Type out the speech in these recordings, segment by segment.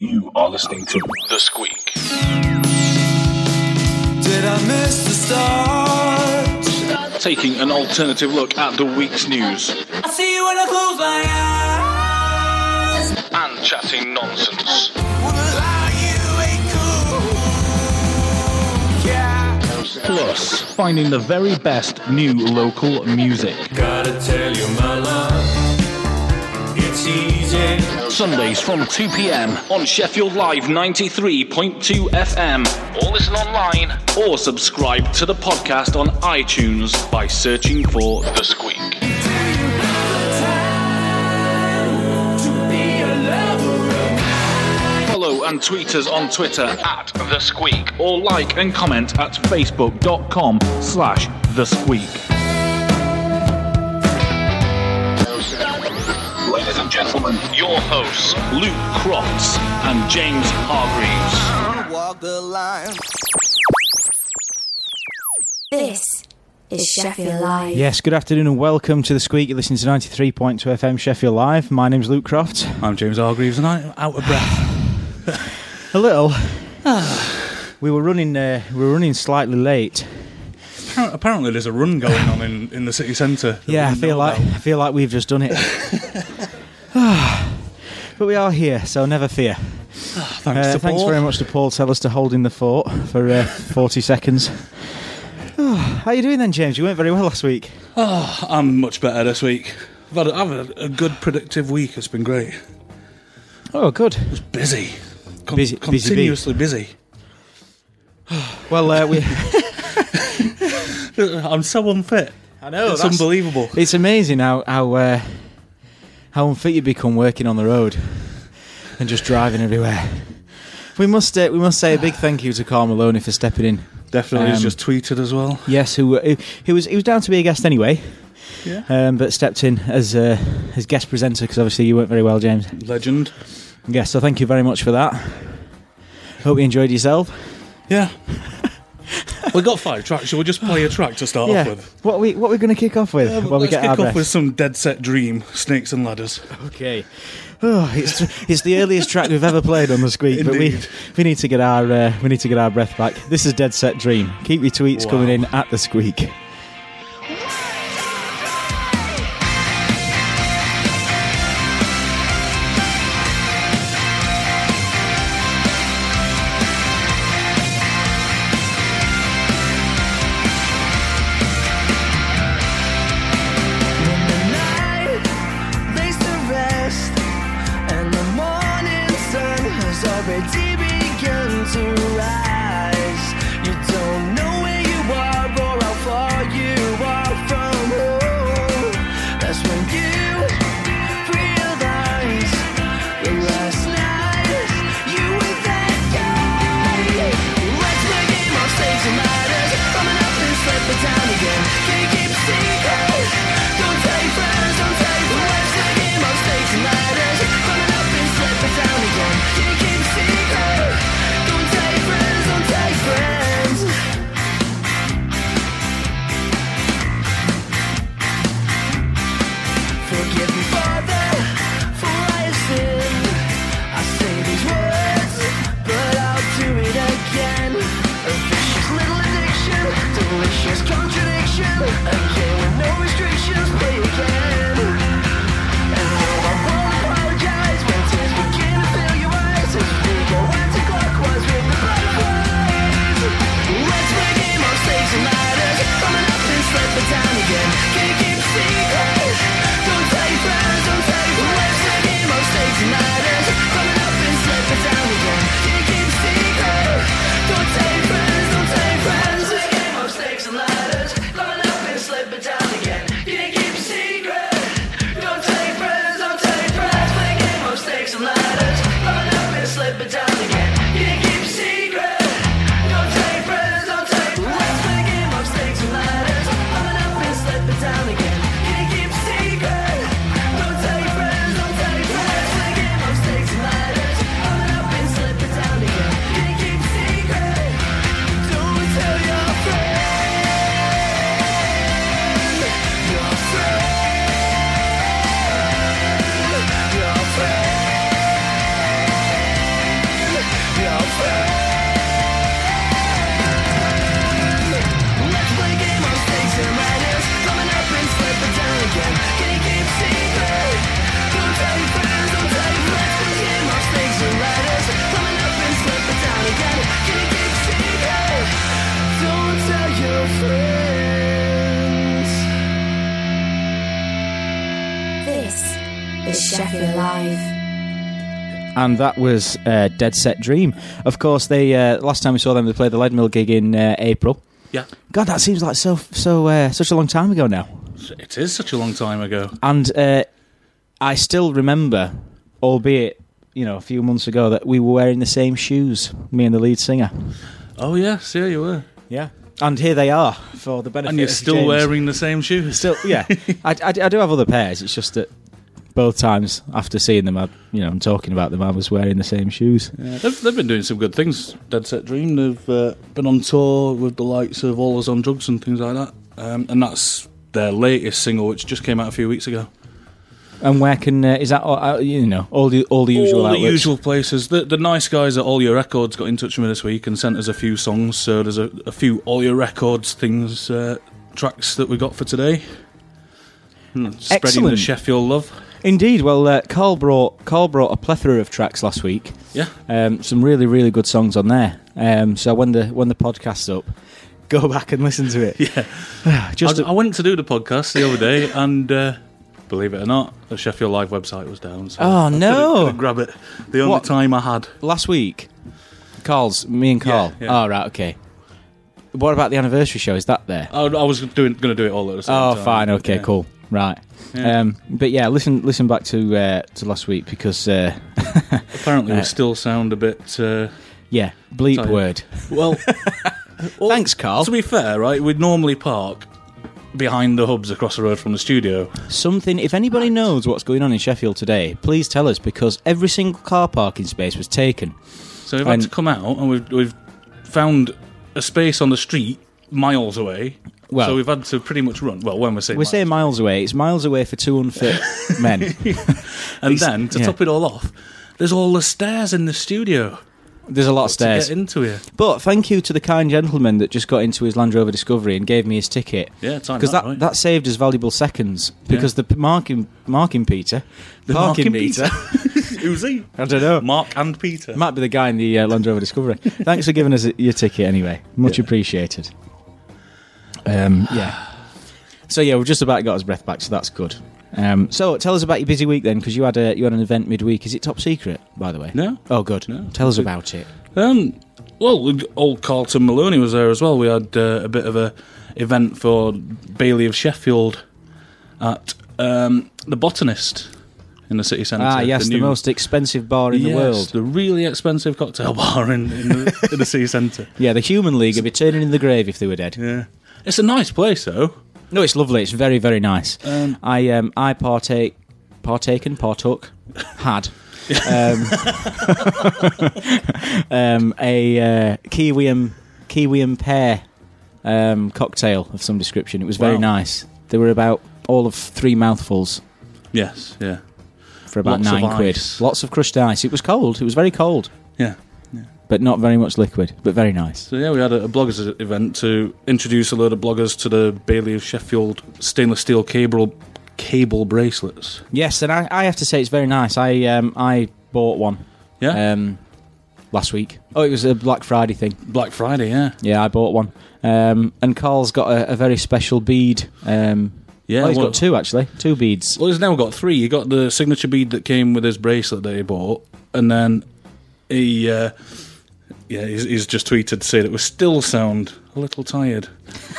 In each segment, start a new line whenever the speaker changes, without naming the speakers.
You are listening to The Sqweek.
Did I miss the start?
Taking an alternative look at the week's news
I see you when I close my eyes.
and chatting nonsense.
Wanna lie, you ain't cool. Yeah.
Plus, finding the very best new local music.
Gotta tell you, my love.
Sundays from 2 pm on Sheffield Live 93.2 FM. Or listen online or subscribe to the podcast on iTunes by searching for The Sqweek. Follow and tweet us on Twitter at The Sqweek or like and comment at facebook.com slash The Sqweek. Gentlemen, your hosts, Luke Crofts and James Hargreaves.
Walk the line.
This is Sheffield Live.
Yes, good afternoon and welcome to the Sqweek. You're listening to 93.2 FM Sheffield Live. My name's Luke Croft.
I'm James Hargreaves and I'm out of breath.
A little. we were running. Uh, we were running slightly late.
Apparently, there's a run going on in, in the city centre.
Yeah, I feel like
about.
I feel like we've just done it. but we are here, so never fear.
Thanks
Uh, thanks very much to Paul Tellers to hold in the fort for uh, 40 seconds. Oh, how are you doing then, James? You weren't very well last week.
Oh, I'm much better this week. I've had, a, I've had a good productive week. It's been great.
Oh, good.
It's busy. Con-
Busy- busy
continuously busy.
Well, uh, we.
I'm so unfit.
I know
It's
that's-
unbelievable.
It's amazing how how uh, how unfit you become working on the road and just driving everywhere. We must uh, we must say a big thank you to Carl Maloney for stepping in.
Definitely, he's
Um,
just tweeted as well.
Yes, who uh, he was he was down to be a guest anyway,
Yeah.
um, but stepped in as uh, as guest presenter because obviously you weren't very well, James.
Legend.
Yes, so thank you very much for that. Hope you enjoyed yourself.
Yeah. We got five tracks. Shall we just play a track to start
yeah.
off with?
What are we what are we going to kick off with?
Yeah, but
we get
kick off
breath?
with some Deadset Dream, Snakes and Ladders.
Okay. Oh, it's it's the earliest track we've ever played on the Sqweek, but we we need to get our uh, we need to get our breath back. This is Deadset Dream. Keep your tweets
Wow.
coming in at the
Sqweek.
Sheffield Live.
and that was uh, Deadset Dream. Of course, they uh, last time we saw them, they played the Leadmill gig in uh, April.
Yeah,
God, that seems like so so uh, such a long time ago now.
it is such a long time ago.
And uh, I still remember, albeit you know a few months ago, that we were wearing the same shoes. Me and the lead singer.
Oh yes, yeah, you were,
Yeah, and here they are for the benefit.
and you're
of
still
James.
wearing the same shoes.
Still, yeah. I, I, I do have other pairs. It's just that both times after seeing them, I, you know, I'm talking about them, I was wearing the same shoes.
Yeah, they've, they've been doing some good things. Deadset Dream. They've uh, been on tour with the likes of Allusondrugs and things like that. Um, and that's their latest single, which just came out a few weeks ago.
And where can uh, is that? Uh, you know, all the all the usual
all the usual places. The, the nice guys at Alya Records got in touch with me this week and sent us a few songs. So there's a, a few Alya Records things, uh, tracks that we got for today. Hmm, Spreading the Sheffield love.
Indeed. Well, uh, Carl brought Carl brought a plethora of tracks last week.
Yeah.
Um, some really really good songs on there. Um, so when the when the podcast's up, go back and listen to it.
Yeah.
Just
I,
a-
I went to do the podcast the other day, and uh, believe it or not, the Sheffield Live website was down. So
Oh,
I couldn't-
no.
couldn't grab it. The only
What?
time I had.
last week, Carl's me and Carl.
Yeah, yeah.
Oh right, okay. What about the anniversary show? Is that there?
I, I was doing going to do it all at the same
Oh,
time.
Oh, fine. Okay,
Yeah.
cool. Right.
Yeah.
Um, but yeah, listen, listen back to uh, to last week because uh,
Apparently,
Uh,
we still sound a bit. Uh,
yeah, bleep
Sorry.
word.
well, well,
Thanks, Carl.
To be fair, right, we'd normally park behind the hubs across the road from the studio.
Something. If anybody knows what's going on in Sheffield today, please tell us because every single car parking space was taken.
So we've
And-
had to come out, and we've we've found a space on the street miles away.
Well-
so we've had to pretty much run. Well, when we're saying
We're
miles.
saying miles away. It's miles away for two unfit men.
and
it's-
then to
yeah.
top it all off, there's all the stairs in the studio
There's a lot of
to
stairs.
get into here.
But thank you to the kind gentleman that just got into his Land Rover Discovery and gave me his ticket.
Yeah, time
because
that,
that,
right?
that saved us valuable seconds. Because the marking marking Peter, the parking
marking
meter.
Who's he?
I don't know.
Mark and Peter.
Might be the guy in the uh, Land Rover Discovery. Thanks for giving us your ticket anyway. Much appreciated. Um, yeah. So yeah, we've just about got his breath back, so that's good. Um, so tell us about your busy week then, because you had a you had an event midweek. Is it top secret, by the way?
No.
Oh, good.
No.
Tell us about it.
Um, well, old Carlton Maloney was there as well. We had uh, a bit of a event for Bailey of Sheffield at um, the Botanist in the city centre.
Ah, yes, the,
new-
most expensive bar in
yes,
the world.
the really expensive cocktail bar in, in, the, in the city centre.
Yeah, the Human League would be turning in the grave if they were dead.
Yeah, it's a nice place though.
No, it's lovely. It's very, very nice.
Um,
I um, I partake, partaken, partook, had um, um, a uh, kiwium kiwium pear um, cocktail of some description. It was very
Wow.
nice. There were about all of three mouthfuls
Yes, yeah,
for about
Lots of
nine quid.
ice.
Lots of crushed ice. It was cold. It was very cold,
yeah.
But not very much liquid. But very nice.
So yeah, we had a, a bloggers event to introduce a load of bloggers to the Bailey of Sheffield stainless steel cable cable bracelets.
Yes, and I, I have to say it's very nice. I um, I bought one
Yeah,
um, last week. Oh, it was a Black Friday thing.
Black Friday. Yeah,
Yeah, I bought one. Um, and Carl's got a, a very special bead. Um,
yeah.
oh, he's
well-
got two actually, two beads.
Well, he's now got three. He got the signature bead that came with his bracelet that he bought, and then he, uh, yeah, he's, he's just tweeted to say that we still sound a little tired.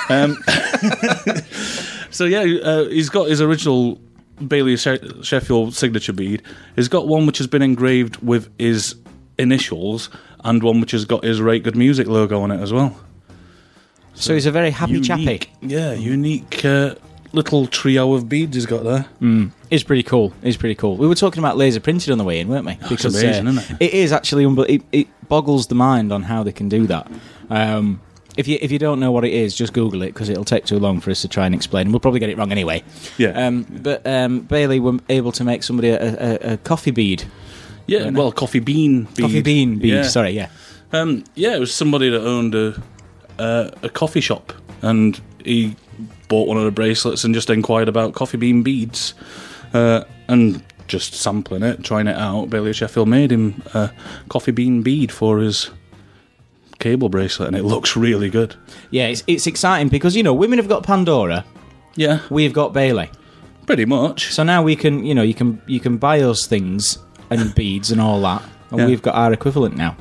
Um, so yeah, uh, he's got his original Bailey she- Sheffield signature bead. He's got one which has been engraved with his initials, and one which has got his Rate Good Music logo on it as well.
So he's a very happy chappy.
Yeah, unique uh, little trio of beads he's got there.
It's pretty cool. It's pretty cool. We were talking about laser printed on the way in, weren't we?
it's amazing, isn't it?
It is actually, unbe- it, it boggles the mind on how they can do that. Um, if you if you don't know what it is, just Google it because it'll take too long for us to try and explain. and We'll probably get it wrong anyway.
Yeah.
Um, but um, Bailey were able to make somebody a, a, a coffee bead,
Yeah, well, coffee bean bead.
coffee bean bead.
Yeah.
Sorry, yeah.
Um, yeah, it was somebody that owned a uh, a coffee shop, and he bought one of the bracelets and just inquired about coffee bean beads, uh, and just sampling it, trying it out. Bailey Sheffield made him a coffee bean bead for his cable bracelet, and it looks really good.
Yeah, it's, it's exciting because you know women have got Pandora,
Yeah,
we've got Bailey.
Pretty much.
So now we can, you know, you can you can buy us things and beads and all that, and
Yeah.
we've got our equivalent now.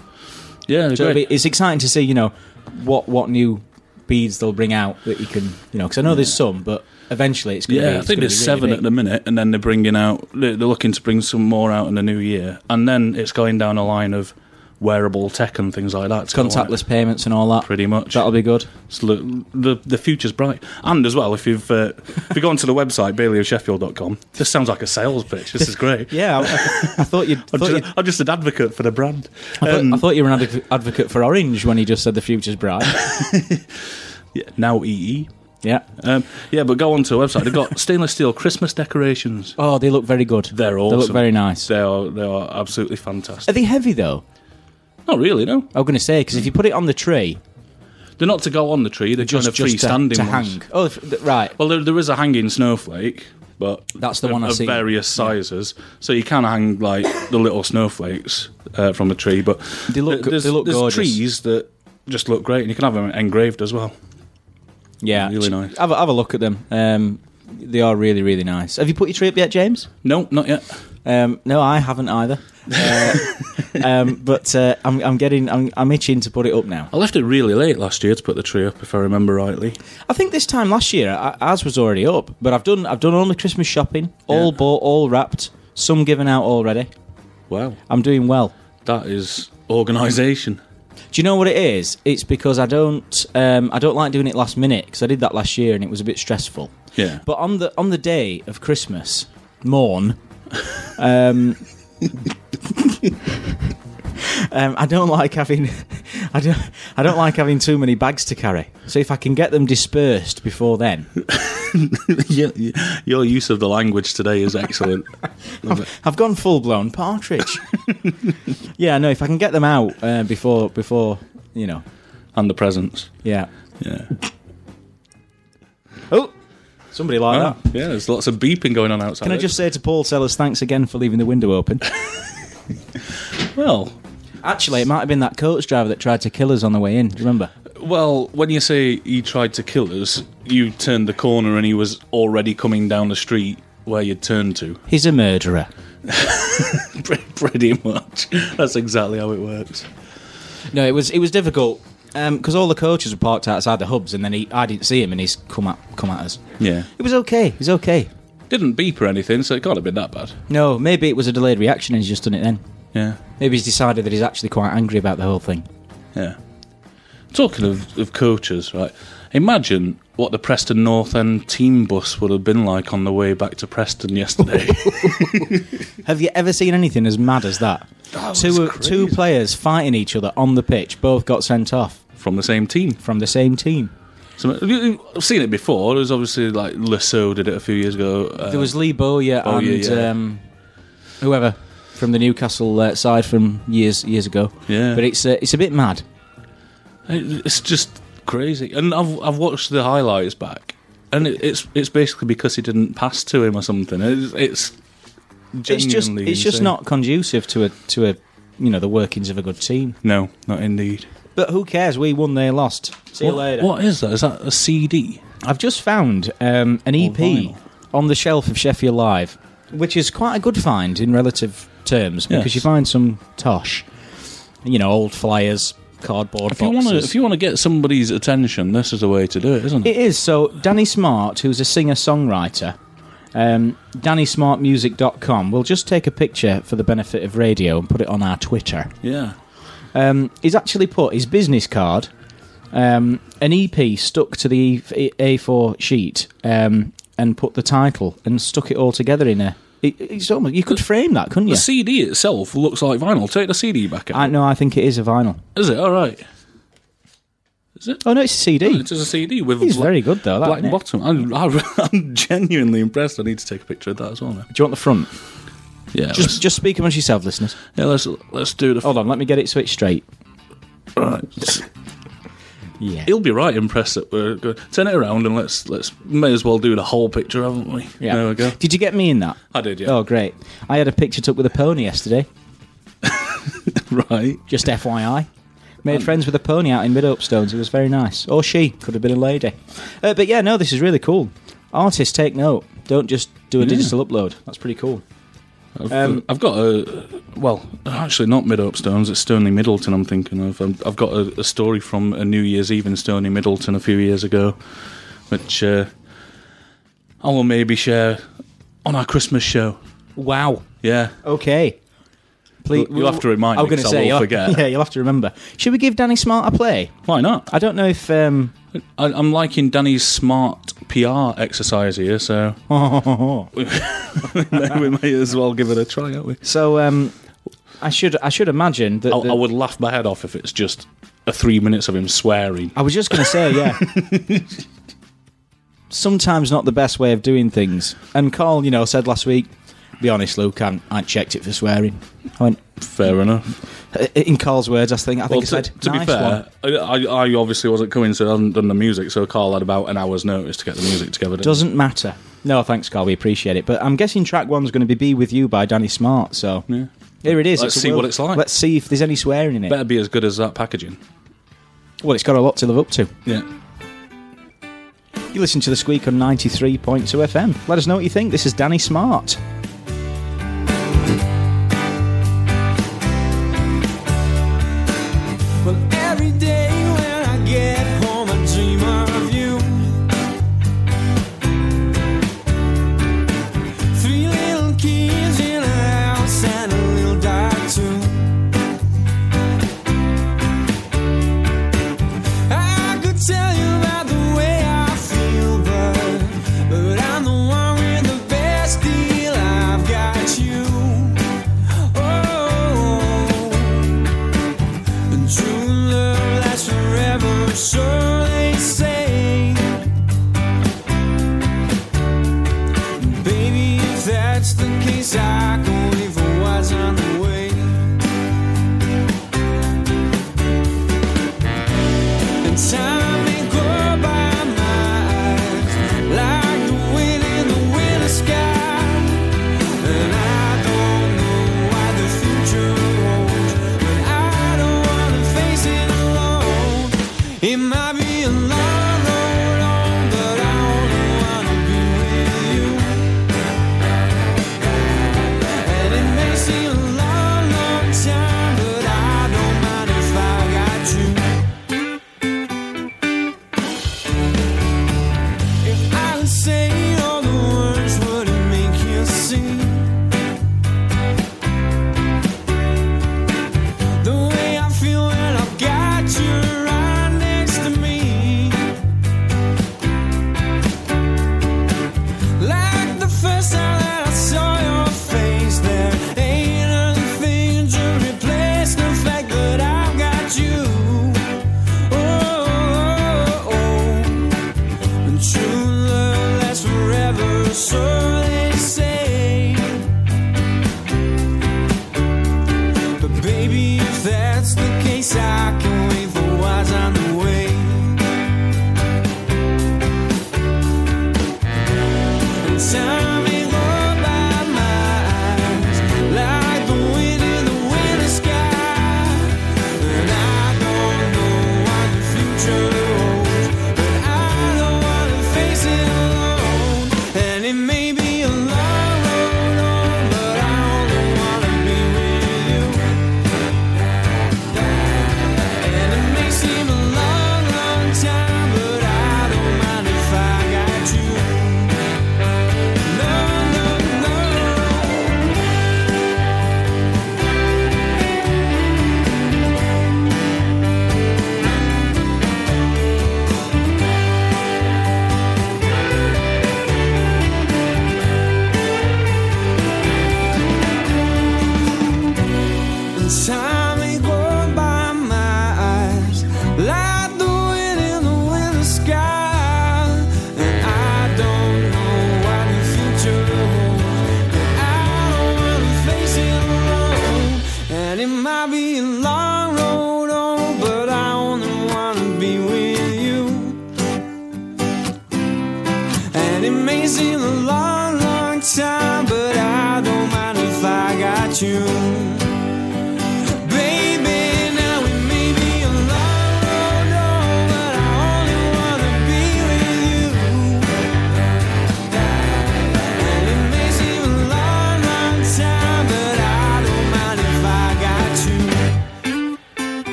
Yeah,
So it's exciting to see, you know, what what new beads they'll bring out that you can, you know, because I know there's some, but eventually it's going to be.
Yeah, I think there's seven at the minute, and then they're bringing out. They're looking to bring some more out in the new year, and then it's going down a line of wearable tech and things like that. It's
contactless payments and all that.
pretty much.
That'll be good.
It's look, the the future's bright, and as well, if you've uh, if you go onto the website baileyofsheffield.com, this sounds like a sales pitch. This is great.
Yeah, I, I thought you.
I'm just, I'm just an advocate for the brand.
I, thought,
Um,
I thought you were an adv- advocate for Orange when you just said the future's bright.
yeah, now EE.
yeah.
Um, yeah, but go onto the website. They've got stainless steel Christmas decorations.
Oh, they look very good.
They're
all
They
look very nice.
They are they are absolutely fantastic.
Are they heavy though?
Not really, no.
I was going to say because if you put it on the tree,
They're not to go on the tree. They're
just
kind of
just to,
freestanding
to
ones.
hang. Oh, th- right.
Well, there, there is a hanging snowflake, but
That's the
of-
one I've
of
seen.
various sizes. So you can hang like the little snowflakes uh, from a tree, but
They look go-
there's,
they look
there's
gorgeous.
trees that just look great, and you can have them engraved as well.
Yeah,
Really nice.
Have a, have a look at them. Um, they are really, really nice. Have you put your tree up yet, James?
No, not yet.
Um, no, I haven't either. Uh, um, but uh, I'm, I'm getting, I'm, I'm itching to put it up now.
I left it really late last year to put the tree up, if I remember rightly.
I think this time last year, I, ours was already up, but I've done, I've done all my Christmas shopping, all
Yeah.
bought, all wrapped, some given out already.
Wow,
I'm doing well.
that is organisation.
Do you know what it is? It's because I don't, um, I don't like doing it last minute because I did that last year and it was a bit stressful.
Yeah,
But on the on the day of Christmas morn, um, um, I don't like having I don't I don't like having too many bags to carry. So if I can get them dispersed before then,
your use of the language today is excellent. It.
I've gone full blown partridge. yeah, no, if I can get them out uh, before before you know,
and the presents.
yeah.
Yeah,
Oh, somebody like
Oh,
that.
yeah. There's lots of beeping going on outside.
Can I just say to Paul Sellers, thanks again for leaving the window open?
Well,
Actually, it might have been that coach driver that tried to kill us on the way in. Do you remember?
Well, when you say he tried to kill us, you turned the corner and he was already coming down the street where you'd turned to.
He's a murderer.
Pretty much. That's exactly how it works.
No, it was it was difficult um, because all the coaches were parked outside the hubs, and then he, I didn't see him, and he's come at come at us.
Yeah.
It was okay. He's okay.
Didn't beep or anything, so it can't have been that bad.
No, maybe it was a delayed reaction, and he's just done it then.
Yeah.
Maybe he's decided that he's actually quite angry about the whole thing.
Yeah. Talking of, of coaches, right? Imagine what the Preston North End team bus would have been like on the way back to Preston yesterday.
Have you ever seen anything as mad as that? two
was
two players fighting each other on the pitch, both got sent off
from the same team.
from the same team.
So, I've seen it before. There's obviously like Lasso did it a few years ago. Uh,
There was Lee Bowyer
Bowyer,
and
yeah.
um, whoever from the Newcastle uh, side from years years ago.
Yeah.
but it's uh, it's a bit mad.
It- It's just crazy, and I've I've watched the highlights back, and it, it's it's basically because he didn't pass to him or something. It's it's
It's just
genuinely
it's just
insane.
not conducive to a to a you know the workings of a good team.
No, not indeed.
But who cares? We won, they lost. See you
What-
later.
What is that? Is that a CD?
I've just found um, an EP
vinyl.
on the shelf of Sheffield Live, which is quite a good find in relative terms because
Yes.
you find some tosh, you know, old flyers, cardboard
If you
boxes.
want to, if you want to get somebody's attention, this is the way to do it, isn't it?
It is. So, Danny Smart, who's a singer songwriter, um, DannySmartMusic.com, will just take a picture for the benefit of radio and put it on our Twitter.
yeah.
Um, he's actually put his business card, um, an EP stuck to the A4 sheet, um, and put the title and stuck it all together in a. It, it's almost, you could frame that, couldn't you? The?
CD itself looks like vinyl. Take the CD back out.
I know. I think it is a vinyl.
Is it all right? Is it?
Oh no, it's a CD.
It's a CD with
He's
a bla-
very good though. That,
black bottom. I'm, I'm genuinely impressed. I need to take a picture of that as well now.
Do you want the front?
Yeah,
Just, just speak amongst yourself, listeners.
yeah, let's let's do the.
Hold on, let me get it switched straight.
Right.
Yeah.
He'll be right impressed that we're good. Turn it around and let's let's may as well do the whole picture, haven't we?
Yeah.
There we go.
Did you get me in that?
I did, yeah.
Oh, great. I had a picture took with a pony yesterday.
Right.
Just FYI. Made friends with a pony out in Mid Stones. It was very nice. Or she could have been a lady. Uh, but yeah, no, this is really cool. Artists take note. Don't just
do a digital upload. That's pretty cool.
I've,
Um,
I've got a well, actually not Mid Stones. It's Stony Middleton. I'm thinking of. Um, I've got a, a story from a New Year's Eve in Stony Middleton a few years ago, which uh, I will maybe share on our Christmas show.
Wow.
Yeah,
Okay. Please,
You'll- you'll have to remind
I'm
me,
going to
I
say,
will forget.
Yeah, you'll have to remember. Should we give Danny Smart a play?
why not?
I don't know if. Um,
I, I'm liking Danny's smart PR exercise here, so we may as well give it a try, aren't we?
so um, I should I should imagine that.
I,
the-
I would laugh my head off if it's just a three minutes of him swearing.
I was just going to say, yeah. Sometimes not the best way of doing things. And Carl, you know, said last week, be honest, Luke, I, I checked it for swearing. I went,
Fair enough.
Uh, in Carl's words, I think, I think
Well,
he
to,
said,
to be fair,
one."
I, I obviously wasn't coming, so I hadn't done the music. So Carl had about an hour's notice to get the music together. didn't he?
Doesn't matter. No, thanks, Carl. We appreciate it. But I'm guessing track one's going to be "Be With You" by Danny Smart. So
Yeah.
here it is.
Let's
It's a
see what it's like.
Let's see if there's any swearing in it.
Better be as good as that packaging.
well, it's got a lot to live up to.
Yeah.
You listen to the Sqweek on 93.2 FM. Let us know what you think. This is Danny Smart.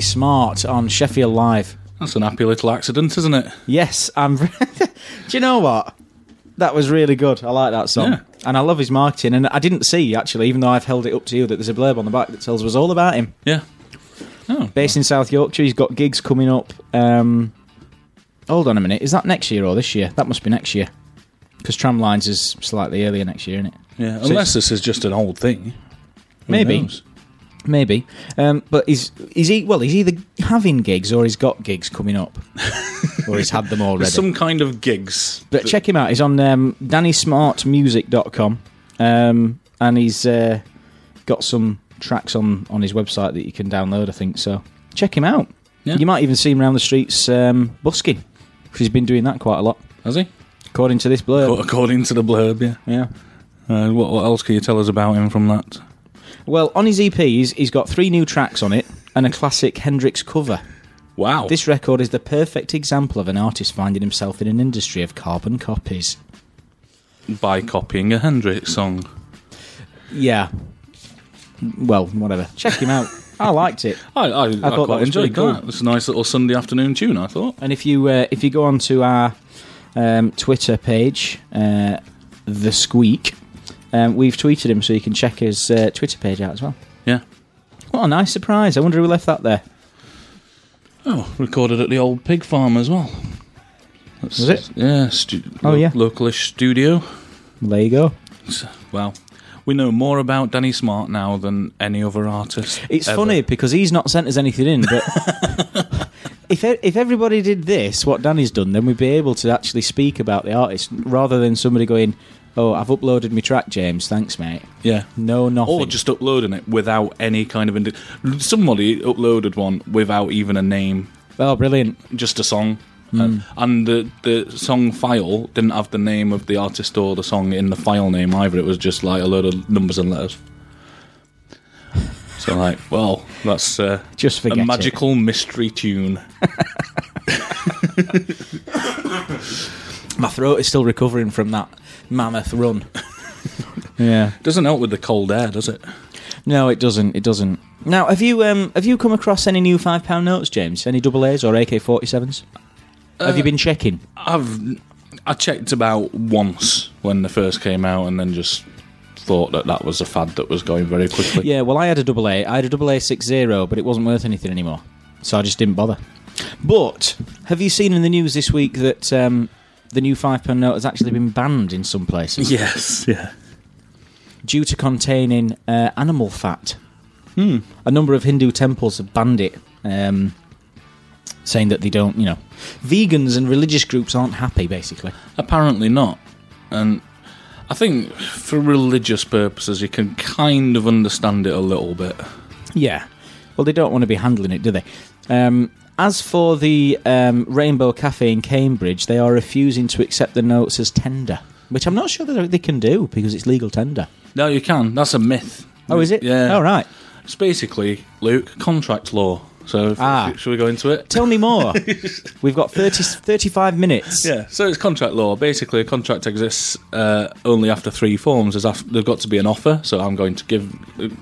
Smart on Sheffield Live.
That's an happy little accident, isn't it?
Yes, I'm. Do you know what? That was really good. I like that song,
Yeah.
and I love his marketing. And I didn't see actually, even though I've held it up to you, that there's a blurb on the back that tells us all about him.
Yeah. Oh,
Based in South Yorkshire, he's got gigs coming up. Um, hold on a minute, is that next year or this year? That must be next year, because Tramlines is slightly earlier next year, isn't it?
yeah.
So
Unless this is just an old thing. Who
Maybe.
knows?
Maybe, um, but he's he's e- well, he's either having gigs or he's got gigs coming up, or he's had them already.
Some kind of gigs.
But check him out. He's on um, DannySmartMusic.com, um, and he's uh, got some tracks on, on his website that you can download. I think so. Check him out.
Yeah.
You might even see him around the streets um, busking, he's been doing that quite a lot,
Has he?
according to this blurb.
According to the blurb, yeah.
Yeah.
Uh, what, what else can you tell us about him from that?
Well, on his EP, he's, he's got three new tracks on it and a classic Hendrix cover.
Wow.
This record is the perfect example of an artist finding himself in an industry of carbon copies.
by copying a Hendrix song.
Yeah. Well, whatever. Check him out. I liked it.
I, I, I,
that
quite enjoyed
cool.
that. It's a nice little Sunday afternoon tune, I thought.
And if you uh, if you go onto our um, Twitter page, uh, the Sqweek, um, we've tweeted him so you can check his uh, Twitter page out as well.
Yeah.
What a nice surprise! I wonder who left that there.
Oh, recorded at the old pig farm as well. That's,
Was it?
Yeah. Stu-
Oh, yeah.
Localish studio.
There you go.
Well, we know more about Danny Smart now than any other artist.
It's
ever.
funny because he's not sent us anything in, but if if everybody did this, what Danny's done, then we'd be able to actually speak about the artist rather than somebody going, "Oh, I've uploaded my track, James. Thanks, mate."
Yeah.
No, nothing.
Or just uploading it without any kind of. Indi- Somebody uploaded one without even a name,
oh, brilliant.
just a song.
Hmm.
And, and the, the song file didn't have the name of the artist or the song in the file name either. It was just like a load of numbers and letters. So, like, well, that's uh,
Just
a
it.
magical mystery tune.
My throat is still recovering from that mammoth run. yeah.
Doesn't help with the cold air, does it?
No, it doesn't. It doesn't. Now, have you um have you come across any new five pound notes, James? Any double A's or AK forty sevens? Have you been checking?
I've I checked about once when they first came out, and then just thought that that was a fad that was going very quickly.
Yeah, well, I had a double A. I had a double A six zero, but it wasn't worth anything anymore, so I just didn't bother. But have you seen in the news this week that um, the new five pound note has actually been banned in some places
Yes. Yeah.
due to containing uh, animal fat? Hmm. A number of Hindu temples have banned it, um, saying that they don't, you know, vegans and religious groups aren't happy, basically.
Apparently not, and I think for religious purposes, you can kind of understand it a little bit.
Yeah. Well, they don't want to be handling it, do they? Um, as for the um, Rainbow Cafe in Cambridge, they are refusing to accept the notes as tender, which I'm not sure that they can do because it's legal tender.
No, you can. That's a myth.
Oh, is it?
Yeah.
Oh, right.
It's basically Luke contract law. So,
Ah.
should we go into it?
Tell me more. We've got 30, 35 minutes.
Yeah, so it's contract law. Basically, a contract exists uh, only after three forms. There's af- there's got to be an offer, so I'm going to give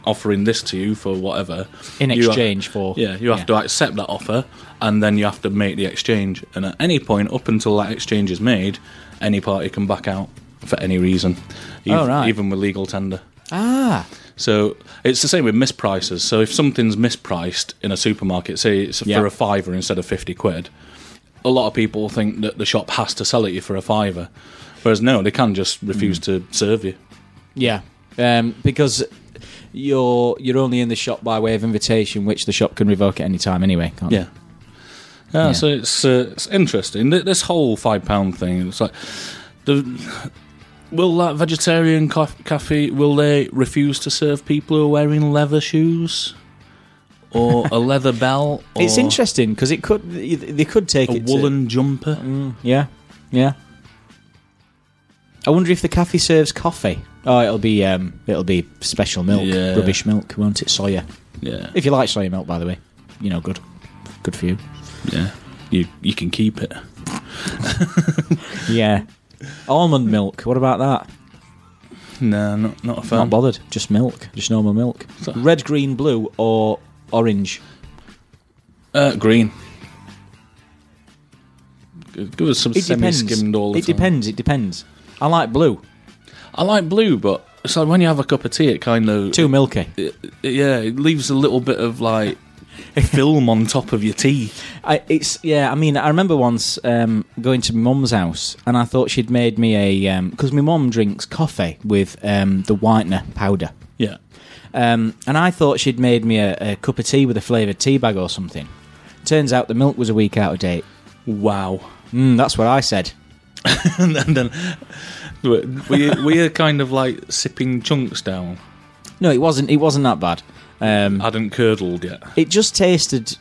offering this to you for whatever
In
have-
exchange for.
yeah, you have to accept that offer, and then you have to make the exchange. And at any point, up until that exchange is made, any party can back out for any reason, even,
Oh, right.
even with legal tender.
Ah.
So it's the same with misprices. So if something's mispriced in a supermarket, say it's
Yeah.
for a fiver instead of fifty quid, a lot of people think that the shop has to sell it you for a fiver, whereas no, they can just refuse to serve you.
Yeah. Um, because you're you're only in the shop by way of invitation, which the shop can revoke at any time anyway, can't
Yeah. Yeah,
Yeah.
so it's uh, it's interesting. This whole five pound thing. It's like the will that vegetarian ca- cafe will they refuse to serve people who are wearing leather shoes or a leather belt? Or
It's interesting because it could they could take
A
it to-
woolen jumper.
Yeah, yeah. I wonder if the cafe serves coffee. Oh, it'll be um, it'll be special milk,
Yeah.
rubbish milk, won't it? Soya.
Yeah,
If you like soya milk, by the way, you know, good, good for you.
yeah. You you can keep it.
Yeah. Almond milk. What about that?
No, not not a fan.
Not bothered. Just milk. Just normal milk. Red, green, blue, or orange.
Uh, green. Give us some
It depends.
semi-skimmed all the
it
time.
depends. It depends. I like blue.
I like blue, but it's like when you have a cup of tea, it kind of
Too milky.
it- it- yeah, it leaves a little bit of like film on top of your tea.
I, it's yeah. I mean, I remember once um, going to my mum's house, and I thought she'd made me a because my mum drinks coffee with um, the whitener powder,
Yeah,
um, and I thought she'd made me a, a cup of tea with a flavoured tea bag or something. Turns out the milk was a week out of date.
wow.
Mm, that's what I said.
and then were you, were you kind of like sipping chunks down?
No, it wasn't. It wasn't that bad. Um,
Hadn't curdled yet.
it just tasted.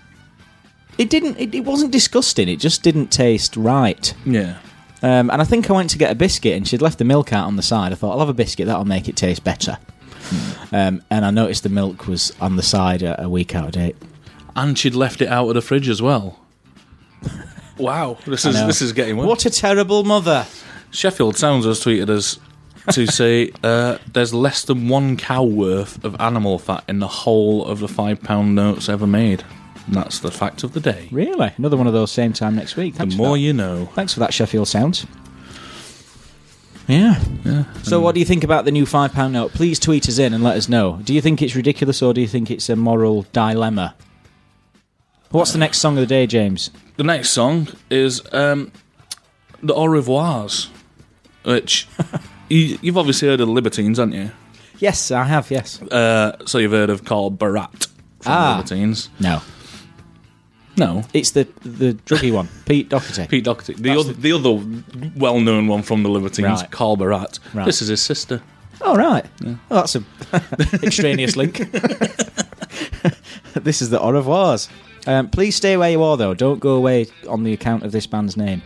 It didn't. It, it wasn't disgusting. It just didn't taste right.
Yeah.
Um, and I think I went to get a biscuit, and she'd left the milk out on the side. I thought I'll have a biscuit. That'll make it taste better. Um, and I noticed the milk was on the side a, a week out of date.
And she'd left it out of the fridge as well. Wow, this is
know.
this is getting worse.
What a terrible mother!
Sheffield Sounds has tweeted us to say uh, there's less than one cow worth of animal fat in the whole of the five pound notes ever made. And that's the fact of the day.
Really, another one of those same time next week.
The more you know.
Thanks for that, Sheffield Sounds. Yeah.
Yeah.
So, what do you think about the new five pound note? Please tweet us in and let us know. Do you think it's ridiculous or do you think it's a moral dilemma? What's the next song of the day, James?
The next song is um, the Au Revoirs, which you, you've obviously heard of the Libertines, haven't you?
Yes, I have. Yes.
Uh, so you've heard of Carl Barat from
Ah.
the Libertines?
No,
No.
it's the the druggy one, Pete Doherty.
Pete Doherty. The,
That's
other, the other well-known one from the Libertines,
Right.
Carl Barat.
Right.
This is his sister.
Oh right. Oh, that's a extraneous link. this is the au revoirs. Um, please stay where you are, though. Don't go away on the account of this band's name.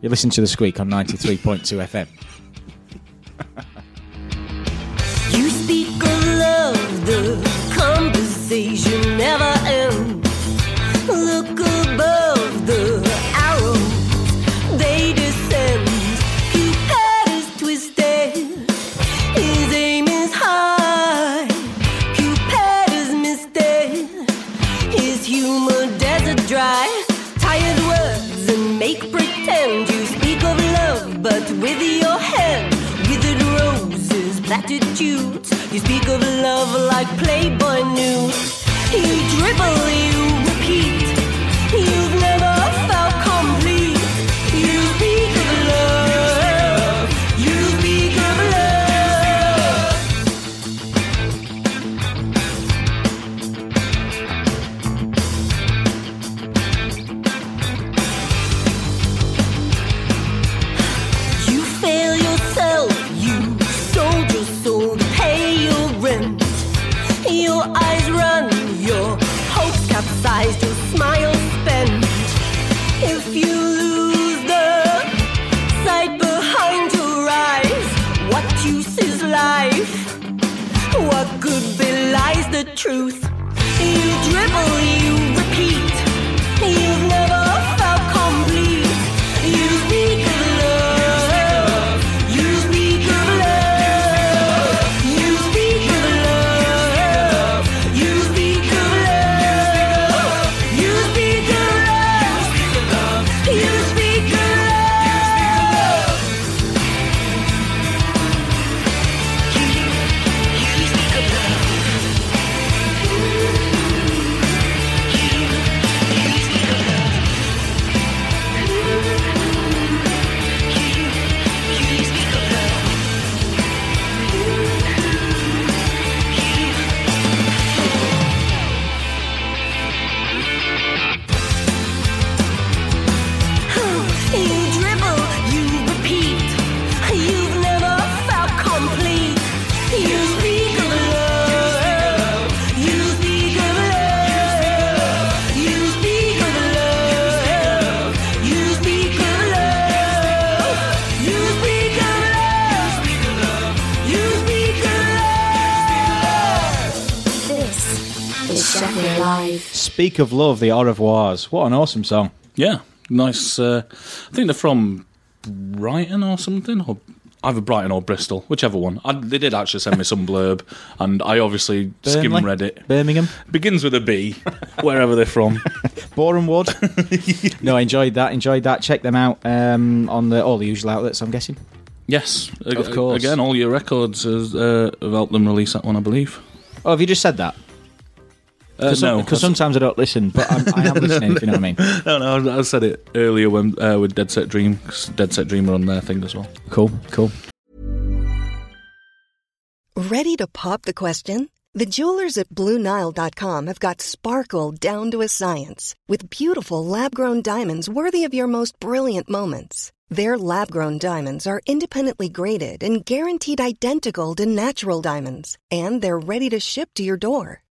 You listen to the Sqweek on ninety three point two FM.
You speak of love, the conversation never ends. Look above the with your head withered roses, platitudes. You speak of love like Playboy news. You dribble, you repeat. Speak of love,
the Au-Revoirs. What an awesome song.
Yeah, nice. Uh, I think they're from Brighton or something, or either Brighton or Bristol, whichever one. I, they did actually send me some blurb, and I obviously skim
Burnley?
read it.
Birmingham,
Begins with a B, wherever they're from.
Boreham Wood. no, I enjoyed that. Enjoyed that. Check them out um, on the all the usual outlets. I'm guessing.
Yes,
Of course.
Again, Alya Records has, uh, have helped them release that one, I believe.
Oh, have you just said that?
Uh, no,
because sometimes I don't listen, but I'm, I am listening. If you know what I mean.
no, no. I said it earlier when uh, with Deadset Dream, 'cause Deadset Dream are on their thing as well.
Cool, cool.
Ready to pop the question? The jewelers at BlueNile.com have got sparkle down to a science with beautiful lab grown diamonds worthy of your most brilliant moments. Their lab grown diamonds are independently graded and guaranteed identical to natural diamonds, and they're ready to ship to your door.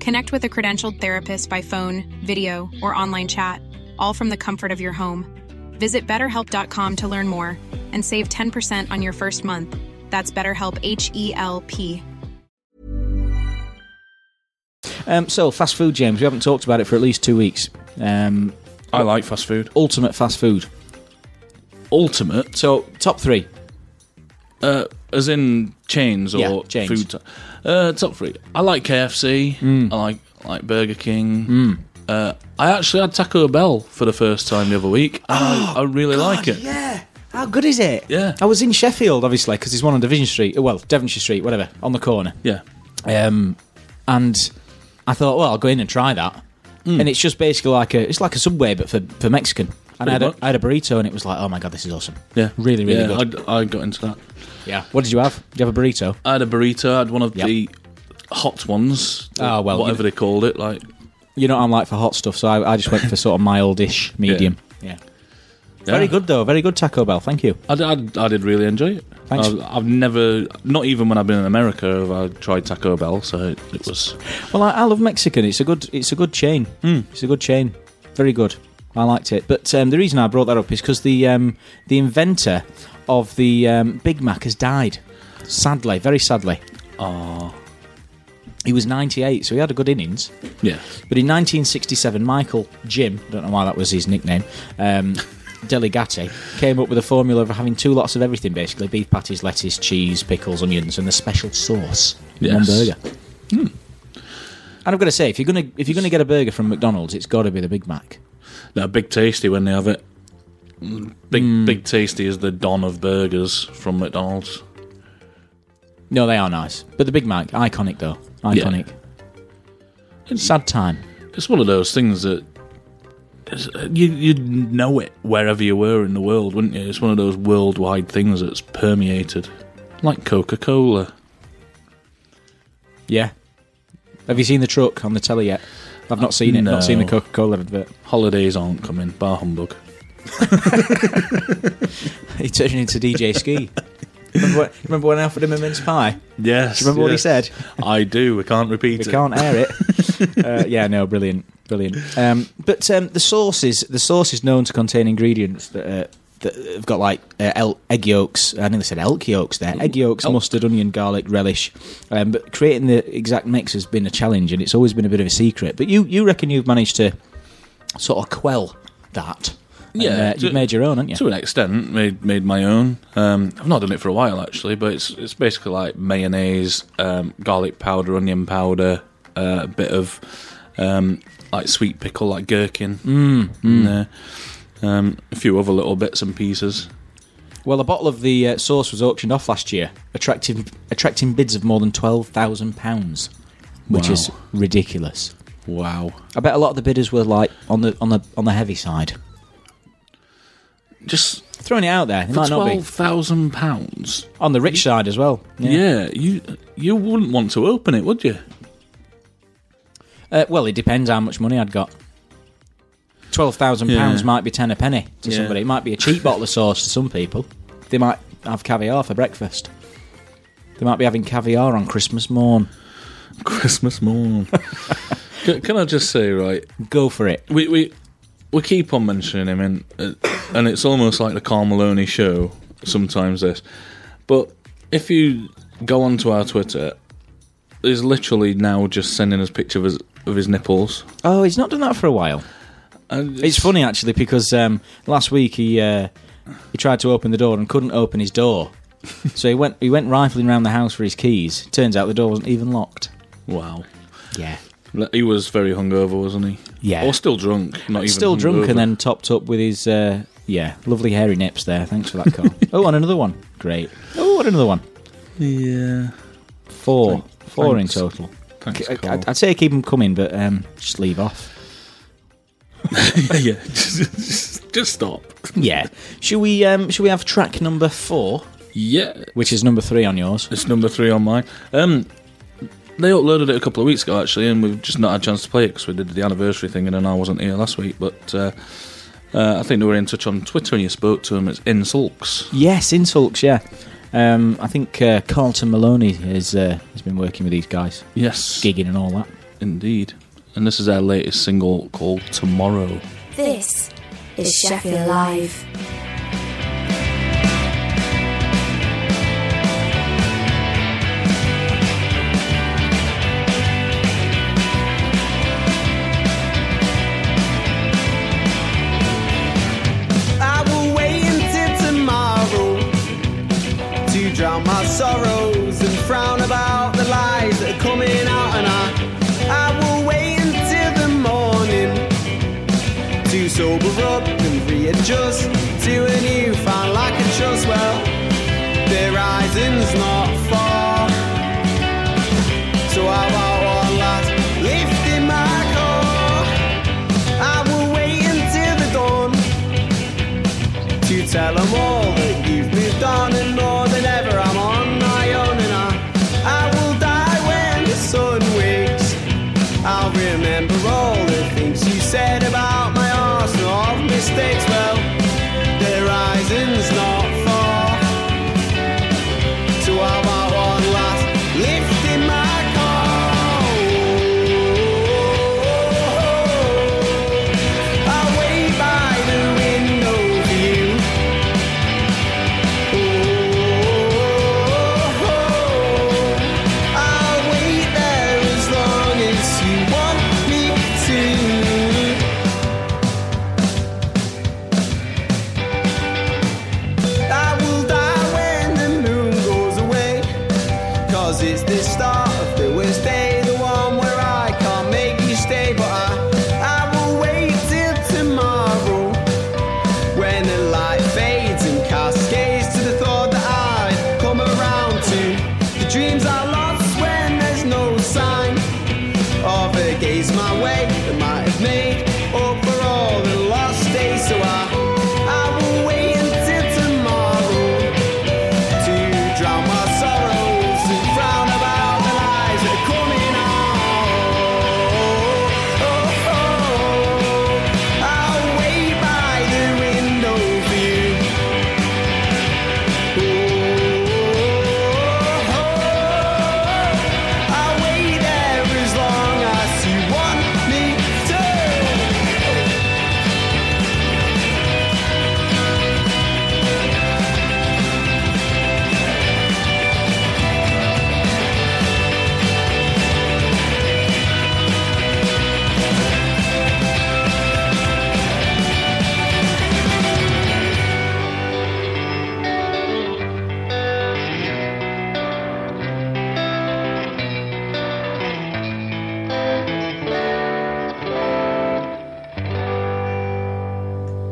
Connect with a credentialed therapist by phone, video, or online chat, all from the comfort of your home. Visit betterhelp.com to learn more and save 10% on your first month. That's BetterHelp H E L P.
Um, so fast food, James. We haven't talked about it for at least two weeks. Um,
I like fast food.
ultimate fast food.
Ultimate,
So top three.
uh, as in chains or
Yeah, chains.
food. t- Uh, top three. I like KFC.
Mm.
I like I like Burger King. Uh, I actually had Taco Bell for the first time the other week. And I, I really like it.
Yeah. How good is it?
Yeah.
I was in Sheffield, obviously, because there's one on Division Street. Well, Devonshire Street, whatever, on the corner.
Yeah.
Um, and I thought, well, I'll go in and try that. And it's just basically like a, it's like a Subway, but for, for Mexican. And I had, a,
much.
I had a burrito, and it was like, oh my god, this is awesome.
Yeah.
Really, really good.
I, I got into that.
Yeah. What did you have? Did you have a burrito?
I had a burrito. I had one of
Yep.
the hot ones.
Oh, well,
whatever they called it. Like,
You know, what I'm like for hot stuff, so I, I just went for sort of mildish, medium. Yeah. Very good though. Very good Taco Bell. Thank you.
I, did- I, I did really enjoy it.
Thanks.
I've, I've never, not even when I've been in America, have I tried Taco Bell. So it, it was.
Well, I, I love Mexican. It's a good. It's a good chain. Hmm. It's a good chain. Very good. I liked it. But um, the reason I brought that up is because the um, the inventor of the um, Big Mac has died. Sadly, very sadly.
Oh,
He was 98, so he had a good innings.
yeah.
But in 1967, Michael Jim, don't know why that was his nickname, um, Delligatti, came up with a formula of having two lots of everything, basically beef patties, lettuce, cheese, pickles, onions, and a special sauce in one
Yes.
burger. And I've got to say, if you're gonna if you're gonna get a burger from McDonald's, it's got to be the Big Mac.
No, Big Tasty when they have it. Big
Hmm.
Big Tasty is the don of burgers from McDonald's.
No, they are nice, but the Big Mac, iconic though, iconic. Sad time.
It's one of those things that you you'd know it wherever you were in the world, wouldn't you? It's one of those worldwide things that's permeated, like Coca Cola.
Yeah. Have you seen the truck on the telly yet? I've not seen it. Not seen the Coca Cola advert.
Holidays aren't coming. Bar humbug.
He turned into DJ Ski. remember, what, remember when I offered him a mince pie?
Yes.
Do you remember what he said?
I do. We can't repeat
We
it.
We can't air it. uh, yeah, no, brilliant, brilliant. Um, but um, the sauce is the sauce is known to contain ingredients that, uh, that have got like uh, el- egg yolks. I nearly said elk yolks there. Egg yolks,
Elk.
mustard, onion, garlic, relish. Um, but creating the exact mix has been a challenge, and it's always been a bit of a secret. But you, you reckon you've managed to sort of quell that? And,
Yeah,
uh,
to-
you've made your own, haven't you?
To an extent, made made my own. Um, I've not done it for a while actually, but it's it's basically like mayonnaise, um, garlic powder, onion powder, uh, a bit of um, like sweet pickle, like gherkin, mm, there. Um, a few other little bits and pieces.
Well, a bottle of the uh, sauce was auctioned off last year, attracting attracting bids of more than twelve thousand pounds, which
Wow.
is ridiculous.
Wow,
I bet a lot of the bidders were like on the on the on the heavy side.
just
Throwing it out there, it
for
might not
twelve
be
thousand pounds.
on the rich side as well.
Yeah. you you wouldn't want to open it, would you?
Uh, well, it depends how much money I'd got. Twelve thousand pounds
Yeah.
might be ten a penny to
Yeah.
somebody. It might be a cheap bottle of sauce to some people. They might have caviar for breakfast. They might be having caviar on Christmas morn.
Christmas morn. can, can I just say, right?
Go for it.
We we we keep on mentioning him, and uh, and it's almost like the Carl Maloney show. Sometimes this, but if you go onto our Twitter, he's literally now just sending us pictures of his, of his nipples.
Oh, he's not done that for a while. It's funny actually because um, last week he uh, he tried to open the door and couldn't open his door, so he went he went rifling around the house for his keys. Turns out the door wasn't even locked.
Wow,
Yeah,
he was very hungover, wasn't he?
Yeah.
or still drunk. Not even
still drunk
hungover.
and then topped up with his uh, yeah lovely hairy nips there. Thanks for that, Carl. oh, and another one. Great. Oh, and another one.
yeah.
Four,
Thank-
four
thanks.
in total.
Thanks,
I,
Carl.
would I'd say keep them coming, but um, just leave off.
yeah, just, just, just stop.
Yeah. should we um, should we have track number four,
Yeah,
which is number three on yours?
it's number three on mine. Um, they uploaded it a couple of weeks ago actually, and we've just not had a chance to play it because we did the anniversary thing, and then I wasn't here last week. But uh, uh, I think they were in touch on Twitter, and you spoke to him. It's in sulks.
Yes, In Sulks. Yeah. Um, I think uh, Carlton Maloney has uh, has been working with these guys,
Yes,
gigging and all that.
indeed. And this is their latest single called Tomorrow.
This is Sheffield Live.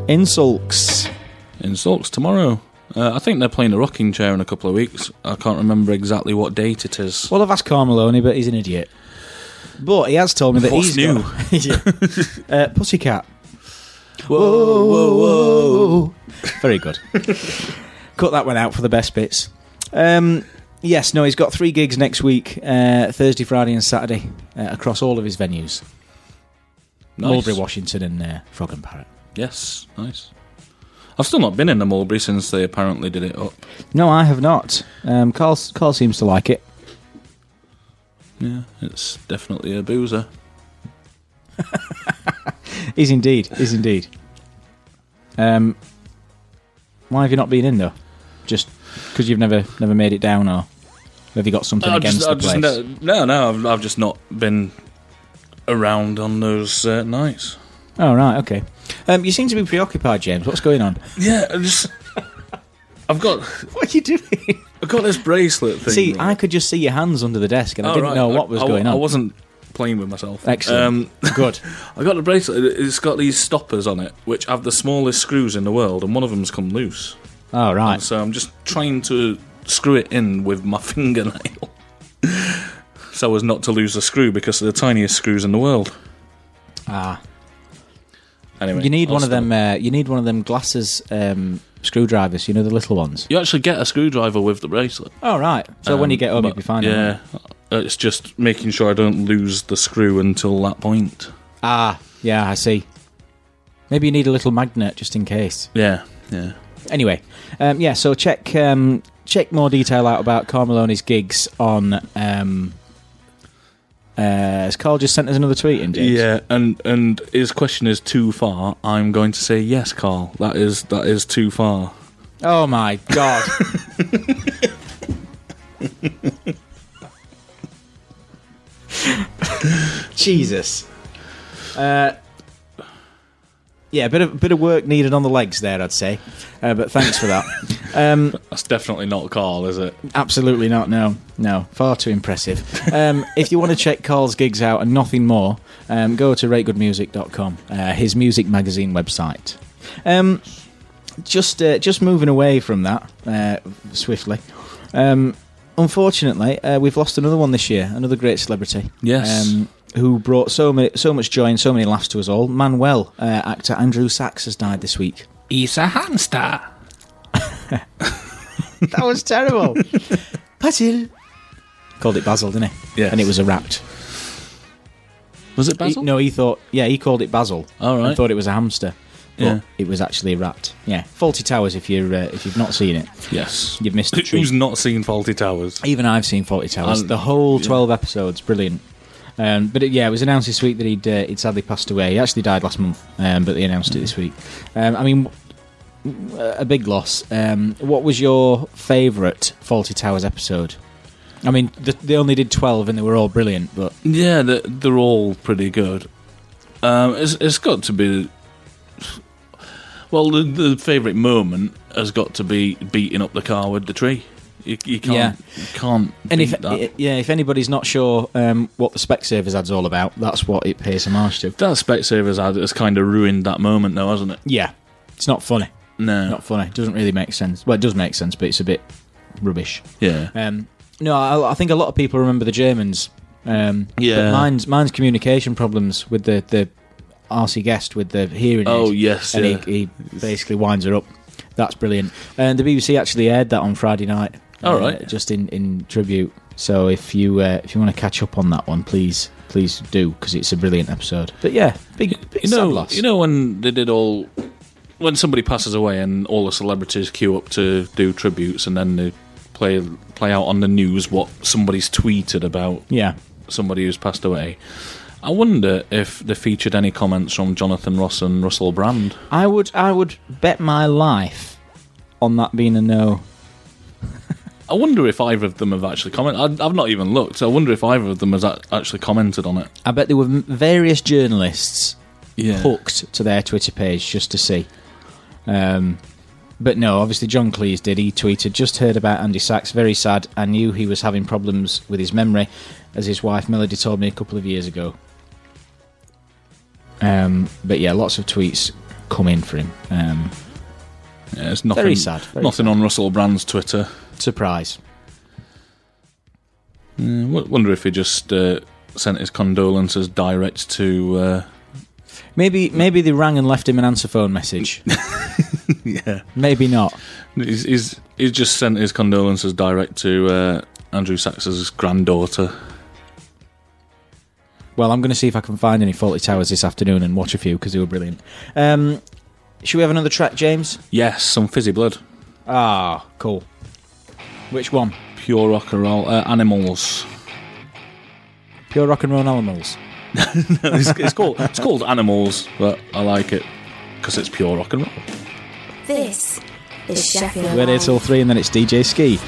In Sulks. In
sulks tomorrow. Uh, I think they're playing the rocking chair in a couple of weeks. I can't remember exactly what date it is.
Well, I've asked Carl Maloney, but he's an idiot. But he has told me that
What's
he's
new?
got uh, Pussycat. Whoa, whoa, whoa! Very good. Cut that one out for the best bits. Um, yes, no, he's got three gigs next week: uh, Thursday, Friday, and Saturday uh, across all of his venues:
Nice.
Mulberry, Washington, and uh, Frog and Parrot.
Yes, nice. I've still not been in the Mulberry since they apparently did it up.
No, I have not. Um, Carl, Carl seems to like it.
Yeah, it's definitely a boozer.
Is indeed. Is indeed. Um, why have you not been in though? Just because you've never never made it down, or have you got something
I've
against
just,
the
I've
place?
no, no, no, I've, I've just not been around on those uh, nights.
Oh right, okay. Um, you seem to be preoccupied, James. What's going on?
Yeah, I just. I've got
What are you doing?
I've got this bracelet thing.
see,
right?
I could just see your hands under the desk, and I
Oh,
didn't
right.
know what was
I-
going on.
I wasn't playing with myself.
Excellent.
Um,
Good.
I got the bracelet. It's got these stoppers on it, which have the smallest screws in the world, and one of them's come loose.
Oh right.
So I'm just trying to screw it in with my fingernail, so as not to lose the screw because they're the tiniest screws in the world.
Ah.
Anyway,
You need
I'll
one of them. Uh, you need one of them glasses um, screwdrivers. You know the little ones.
You actually get a screwdriver with the bracelet.
Oh right. So when you
Um,
get home, you'll be fine.
Yeah, uh, it's just making sure I don't lose the screw until that point.
Ah, yeah, I see. Maybe you need a little magnet just in case.
Yeah, yeah.
Anyway, um, yeah. So check um, check more detail out about Carl Maloney's gigs on. Uh, has Carl just sent us another tweet in, James?
Yeah, and and his question is too far. I'm going to say yes, Carl. That is that is too far.
Oh my god. Jesus. Uh, yeah, a bit of bit of work needed on the legs there, I'd say. Uh, but thanks for that. Um,
That's definitely not Carl, is it?
absolutely not. No, no, far too impressive. Um, if you want to check Carl's gigs out and nothing more, um, go to rategoodmusic.com, uh, his music magazine website. Um, just uh, just moving away from that uh, swiftly. Um, unfortunately, uh, we've lost another one this year, another great celebrity.
Yes.
Who brought so many, so much joy and so many laughs to us all? Manuel, uh, actor Andrew Sachs has died this week.
He's a hamster.
That was terrible. Basil called it Basil, didn't he?
Yes.
and it was a rat.
Was it
He- no, he thought, yeah, he called it Basil.
All right.
and thought it was a hamster. But
Yeah.
it was actually a rat. Yeah, Fawlty Towers. If you're uh, if you've not seen it,
Yes.
you've missed the treat.
Who's not seen Fawlty Towers?
Even I've seen Fawlty Towers.
Um,
the whole
yeah.
twelve episodes, brilliant. Um, but it, yeah, it was announced this week that he'd uh, he'd sadly passed away. He actually died last month, um, but they announced it this week. Um, I mean, a big loss. Um, what was your favourite Fawlty Towers episode? I mean, th they only did twelve, and they were all brilliant. But
Yeah, they're, they're all pretty good. Um, it's, it's got to be. Well, the, the favourite moment has got to be beating up the car with the tree. You, you can't,
Yeah.
you can't
and if
that.
yeah, if anybody's not sure um, what the Specsavers ad's all about, that's what it pays homage to.
that Specsavers ad has kind of ruined that moment, though, hasn't it?
Yeah, it's not funny.
No.
Not funny. It doesn't really make sense. Well, it does make sense, but it's a bit rubbish.
yeah.
Um, no, I, I think a lot of people remember the Germans. Um,
Yeah.
but mine's mine's communication problems with the the RC guest with the hearing aid.
Oh, yes,
and
yeah.
he, he basically winds her up. That's brilliant. And the BBC actually aired that on Friday night.
All
uh,
right.
just in, in tribute. So if you uh, if you want to catch up on that one, please please do because it's a brilliant episode. But yeah, big, big
You
sad
know,
loss.
you know when they did all. When somebody passes away and all the celebrities queue up to do tributes and then they play play out on the news what somebody's tweeted about
yeah.
somebody who's passed away. I wonder if they featured any comments from Jonathan Ross and Russell Brand.
I would I would bet my life on that being a no.
I wonder if either of them have actually commented. I- I've not even looked. I wonder if either of them has a- actually commented on it.
I bet there were m- various journalists
Yeah.
hooked to their Twitter page just to see. Um, but no, obviously John Cleese did. He tweeted, "Just heard about Andy Sachs. Very sad. I knew he was having problems with his memory, as his wife Melody told me a couple of years ago." Um, but yeah, lots of tweets come in for him. Um,
Yeah, it's nothing,
Very sad, very
nothing on Russell Brand's Twitter.
Surprise.
W- wonder if he just uh, sent his condolences direct to. Uh,
Maybe maybe they rang and left him an answer phone message.
yeah,
maybe not.
he's, he's he's just sent his condolences direct to uh, Andrew Sachs's granddaughter.
Well, I'm going to see if I can find any Fawlty Towers this afternoon and watch a few because they were brilliant. Um,
should we have another track, James?
Yes, some fizzy blood.
Ah, cool. Which one?
Pure rock and roll. Uh, animals.
Pure rock and roll animals.
it's, it's called it's called animals, but I like it because it's pure rock and roll.
This is Sheffield
We're here till three, and then it's DJ Ski.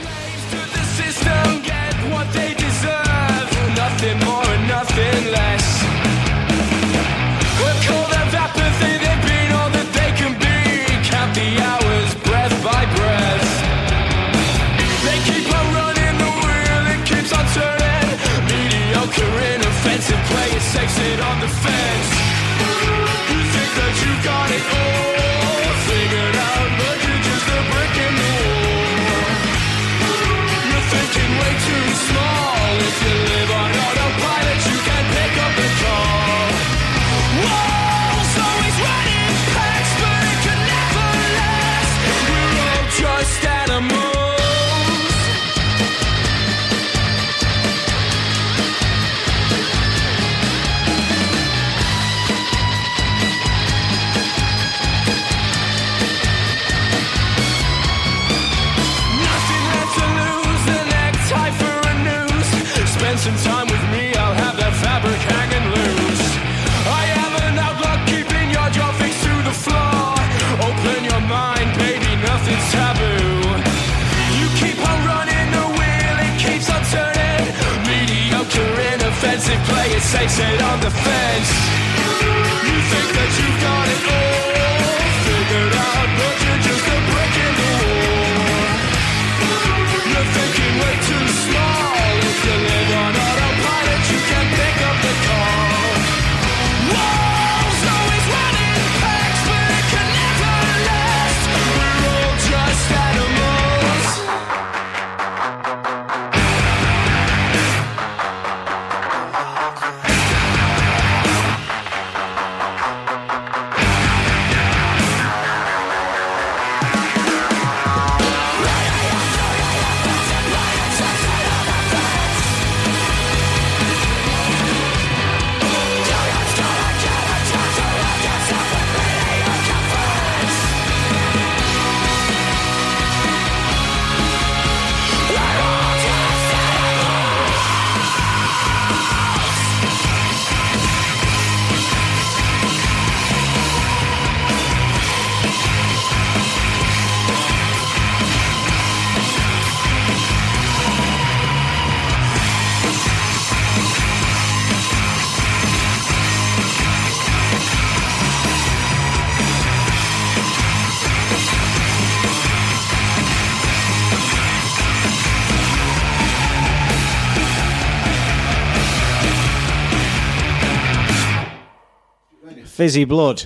Fizzy Blood.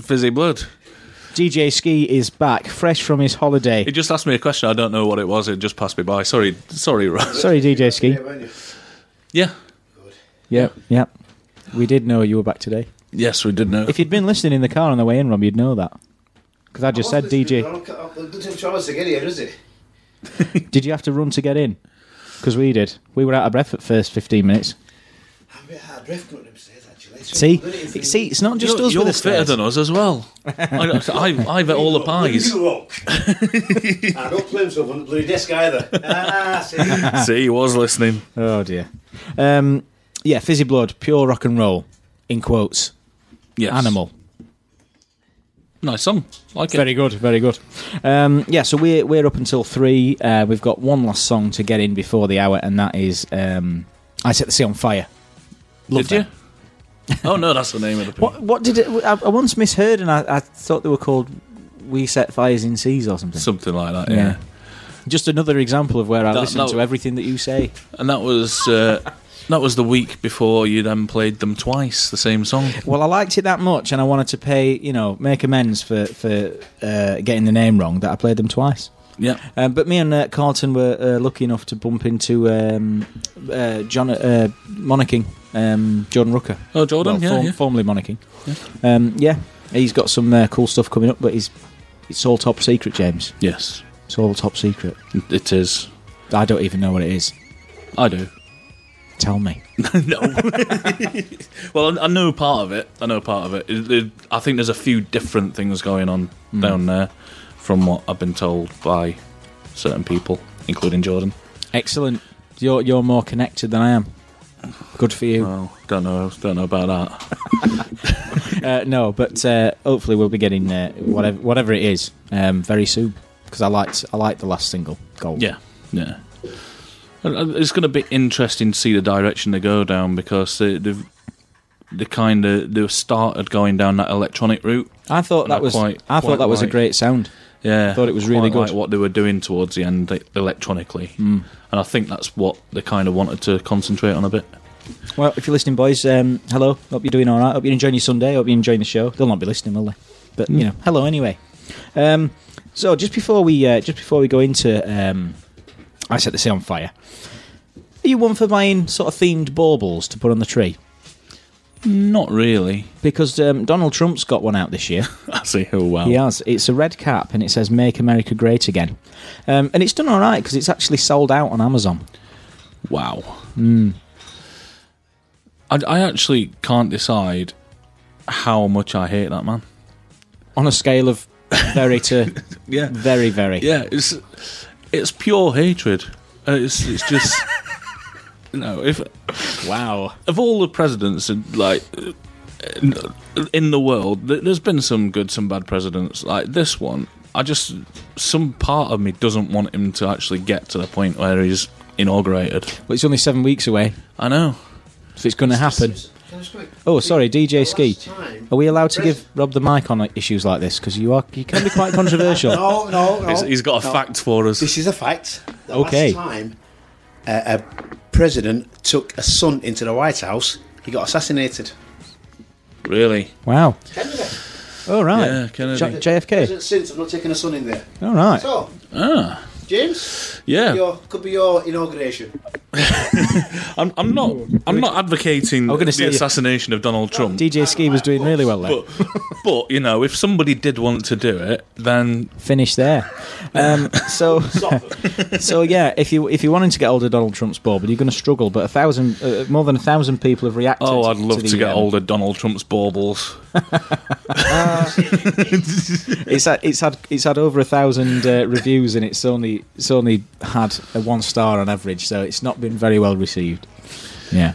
Fizzy blood.
DJ Ski is back, fresh from his holiday.
He just asked me a question. I don't know what it was. It just passed me by. Sorry, sorry, Ross.
Sorry, DJ Ski.
Yeah.
Yep, yep. We did know you were back today.
Yes, we did know.
If you'd been listening in the car on the way in, Rob, you'd know that. Because I just said DJ.
It doesn't take two hours to get here, does it?
Did you have to run to get in? Because we did. We were out of breath at first 15 minutes.
I'm a bit hard breath going upstairs, actually.
See, see, it's not just
you're
us
you're
with the
fitter than us as well. I, I, I've ate all the pies.
You walk. I don't play myself on the bloody desk either. Ah, see?
See, he was listening.
Oh dear. Um, yeah, fizzy blood, pure rock and roll. In quotes.
Yes.
Animal.
Nice song. Like it.
Very good, very good. Um, yeah, so we're we're up until three. Uh, we've got one last song to get in before the hour, and that is um, "I Set the Sea on Fire." Love
Did
them.
you? oh no, that's the name of the.
What what did it? I, I once misheard, and I, I thought they were called "We Set Fires in Seas" or something.
Something like that.
yeah.
Yeah.
Just another example of where I
That-
listen
that-
to everything that you say.
And that was uh, that was the week before you then played them twice, the same song.
Well, I liked it that much, and I wanted to pay, you know, make amends for for uh, getting the name wrong. That I played them twice.
Yeah.
Um, but me and uh, Carlton were uh, lucky enough to bump into um, uh, John uh, Monarching, um, Jordan Rucker.
Oh, Jordan, yeah, yeah.
formerly Monarching. Yeah. Um, yeah, he's got some uh, cool stuff coming up, but he's it's all top secret, James.
Yes,
It's all top secret.
it is.
I don't even know what it is.
I do.
Tell me.
no. well, I know part of it. I know part of it. It- it- I think there's a few different things going on
Hmm.
down there, from what I've been told by certain people, including Jordan.
Excellent. You're you're more connected than I am. Good for you.
Well, don't know. Don't know about that.
Uh, no, but uh, hopefully we'll be getting uh, whatever whatever it is um, very soon because I liked I liked the last single Gold.
Yeah, yeah. Uh, It's going to be interesting to see the direction they go down because they, they've they kind of they've started going down that electronic route.
I thought that was
quite-
I thought that was a great sound.
Yeah,
Thought it was
quite
really good.
Like what they were doing towards the end electronically,
Hmm.
And I think that's what they kind of wanted to concentrate on a bit.
Well, if you're listening, boys, um, hello. Hope you're doing all right. Hope you're enjoying your Sunday. Hope you're enjoying the show. They'll not be listening, will they? But you know, hello anyway. Um, so just before we uh, just before we go into, um, I set the sea on fire. Are you one for buying sort of themed baubles to put on the tree?
Not really.
Because um, Donald Trump's got one out this year.
I see. Oh wow.
He has. It's a red cap and it says "Make America Great Again," um, and it's done all right because it's actually sold out on Amazon.
Wow.
Hmm.
I, I actually can't decide how much I hate that man.
On a scale of very to
Yeah.
very very.
Yeah, it's it's pure hatred. Uh, It's it's just you know if
Wow.
of all the presidents like in the world, there's been some good, some bad presidents. Like this one, I just some part of me doesn't want him to actually get to the point where he's inaugurated.
Well, it's only seven weeks away,
I know.
so it's going to happen.
Can I just quick-
Oh, sorry, DJ Ski.
Time-
Are we allowed to give Rob the mic on issues like this? Because you are you can be quite controversial.
No, no, no.
He's, he's got a
no.
fact for us.
This is a fact. The
Okay.
Last time uh, a president took a son into the White House, he got assassinated.
Really?
Wow.
Kennedy.
All right.
Yeah, Kennedy.
J- JFK.
President since I've not taken a son in there.
All right.
So,
Ah,
James,
yeah.
your, could be your inauguration.
I'm, I'm not. I'm not advocating
gonna
the
say-
assassination of Donald Trump.
DJ Ski was doing really well there.
But, but you know, if somebody did want to do it, then
Finish there. Um, so, so yeah, if you if you're wanting to get older Donald Trump's bauble, you're going to struggle. But a thousand, uh, more than a thousand people have reacted.
oh, I'd love to,
the,
get
um,
hold of Donald Trump's baubles.
It's had, it's had it's had over a thousand uh, reviews, and it's only it's only had a one star on average, so it's not been very well received. Yeah.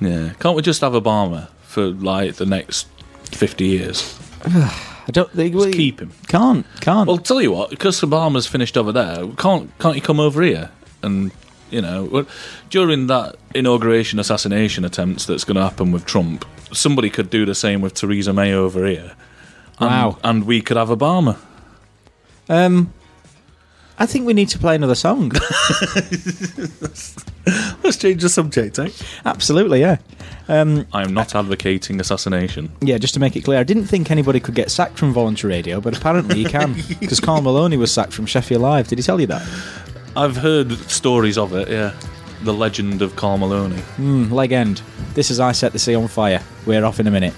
Yeah, can't we just have Obama for like the next fifty years?
I don't think
Just keep him.
Can't can't.
Well, tell you what, because Obama's finished over there, can't can't you come over here and you know during that inauguration assassination attempts that's going to happen with Trump, somebody could do the same with Theresa May over here. And,
Wow.
and we could have Obama.
um, I think we need to play another song.
Let's change the subject, eh?
Absolutely, yeah. Um,
I am not advocating assassination.
yeah, just to make it clear, I didn't think anybody could get sacked from voluntary radio, but apparently you can. Because Carl Maloney was sacked from Sheffield Live. Did he tell you that?
I've heard stories of it. Yeah, the legend of Carl Maloney.
Mm, leg end. This is I Set the Sea on Fire. We're off in a minute.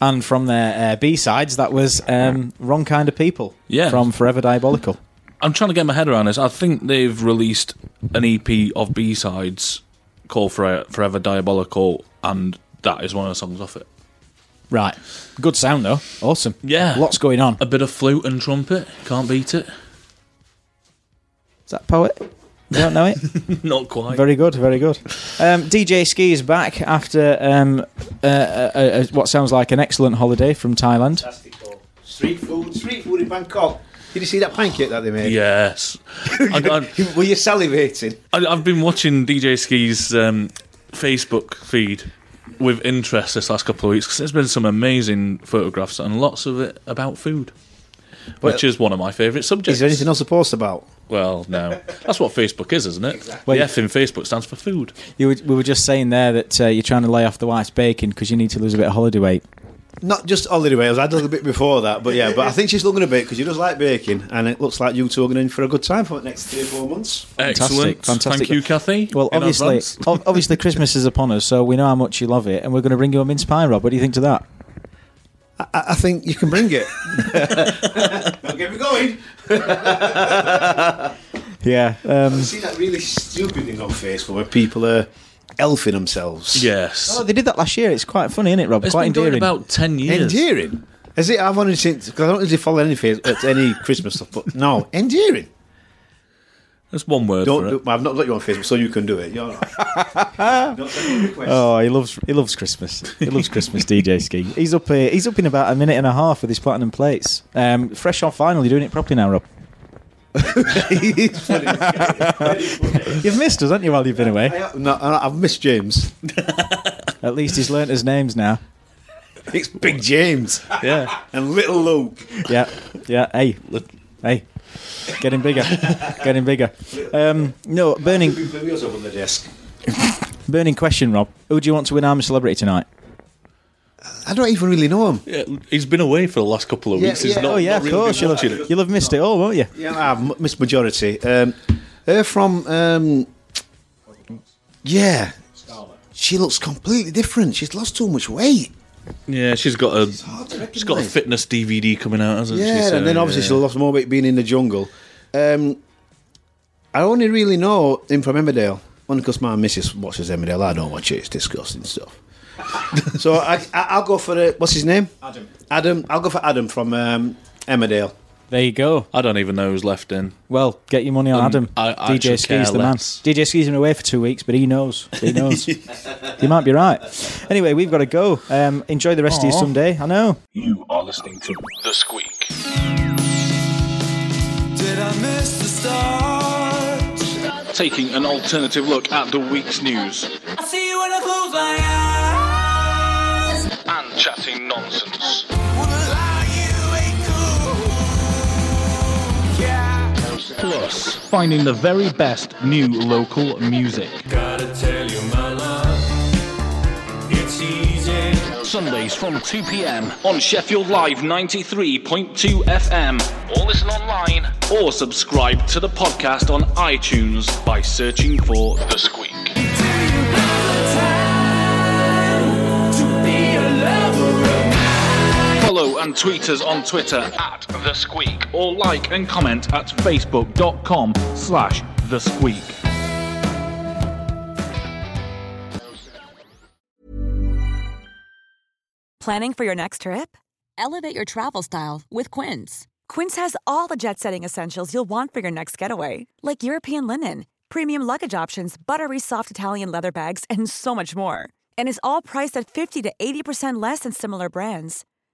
And from their uh, B sides, that was um, Wrong Kind of People
Yeah.
from Forever Diabolical.
I'm trying to get my head around this. I think they've released an EP of B sides called Fore- Forever Diabolical, and that is one of the songs off it.
Right. Good sound, though. Awesome.
Yeah.
Lots going on.
A bit of flute and trumpet. Can't beat it.
Is that poet? You don't know it?
Not quite.
Very good, very good. Um, DJ Ski is back after um, uh, uh, uh, what sounds like an excellent holiday from Thailand.
Street food, street food in Bangkok. Did you see that pancake that they made?
Yes. I, I,
Were you salivating?
I, I've been watching DJ Ski's um, Facebook feed with interest this last couple of weeks because there's been some amazing photographs and lots of it about food, which is one of my favourite subjects.
Is there anything else to post about?
Well, no. That's what Facebook is, isn't it? Exactly.
Well,
the F in Facebook stands for food.
You were, we were just saying there that uh, you're trying to lay off the white bacon because you need to lose a bit of holiday weight.
Not just holiday Wales. I was had a little bit before that, but yeah. But I think she's looking a bit because she does like baking, and it looks like you two are going in for a good time for the next three or four months.
Excellent.
fantastic.
Thank you, Kathy.
Well,
in
obviously,
advance.
obviously Christmas is upon us, so we know how much you love it, and we're going to bring you a mince pie, Rob. What do you think to that?
I, I think you can bring it. Don't get me going.
Yeah. Um,
I've that really stupid thing on Facebook where people are elfing themselves.
Yes.
oh, they did that last year. It's quite funny, isn't it, Rob?
it's
quite
been going
endearing.
about 10 years.
Endearing. Is it? I've only seen because I don't usually follow any face, uh, any Christmas stuff, but no, endearing.
That's one word
Don't.
for.
Do, well, I've not got you on Facebook, so you can do it. You're all right. Don't send me requests.
Oh, he loves he loves Christmas. He loves Christmas. DJ Ski. He's up here. He's up in about a minute and a half with his platinum plates. Um, fresh on final. You're doing it properly now, Rob.
He's funny. Very funny.
You've missed us, haven't you, while you've been
I
away?
no, I- I've missed James.
At least he's learnt his names now.
It's Big James
Yeah,
and Little Luke.
yeah, yeah. Hey, hey, getting bigger, getting bigger. Um, no, burning,
Big up on the desk.
burning question, Rob. Who do you want to win I'm a Celebrity tonight?
I don't even really know him.
Yeah, he's been away for the last couple of
Yeah,
weeks. He's
yeah.
not,
Oh yeah,
not
of
really
course. You'll have,
it.
you'll have missed it all, won't you?
Yeah, I've missed majority. Um, her from, um, yeah, she looks completely different. She's lost too much weight.
Yeah, she's got a she's got a fitness DVD coming out, hasn't she?
Yeah,
So,
and then obviously
yeah.
she'll lost more weight being in the jungle. Um, I only really know him from Emmerdale. Only because my missus watches Emmerdale. I don't watch it. It's disgusting stuff. so I, I, I'll go for the, what's his name? Adam. Adam. I'll go for Adam from um, Emmerdale.
There you go.
I don't even know who's left in.
Well, get your money on
Um,
Adam.
I- I
DJ
should care
Ski's the man.
less.
DJ Ski's been away for two weeks, but he knows. He knows. you might be right. Anyway, we've got to go. Um, enjoy the rest of your
Aw.
Sunday. I know.
You are listening to The Sqweek.
Did I miss the start?
Taking an alternative look at the week's news
I see you when I close my eyes.
and chatting nonsense. Plus, finding the very best new local music.
Gotta tell you, my love, it's easy.
Sundays from 2 pm on Sheffield Live 93.2 FM. Or listen online or subscribe to the podcast on iTunes by searching for The Sqweek. And tweet us on Twitter at The Sqweek or like and comment at facebook.com slash The Sqweek.
Planning for your next trip? Elevate your travel style with Quince. Quince has all the jet setting essentials you'll want for your next getaway, like European linen, premium luggage options, buttery soft Italian leather bags, and so much more. And is all priced at 50 to 80% less than similar brands.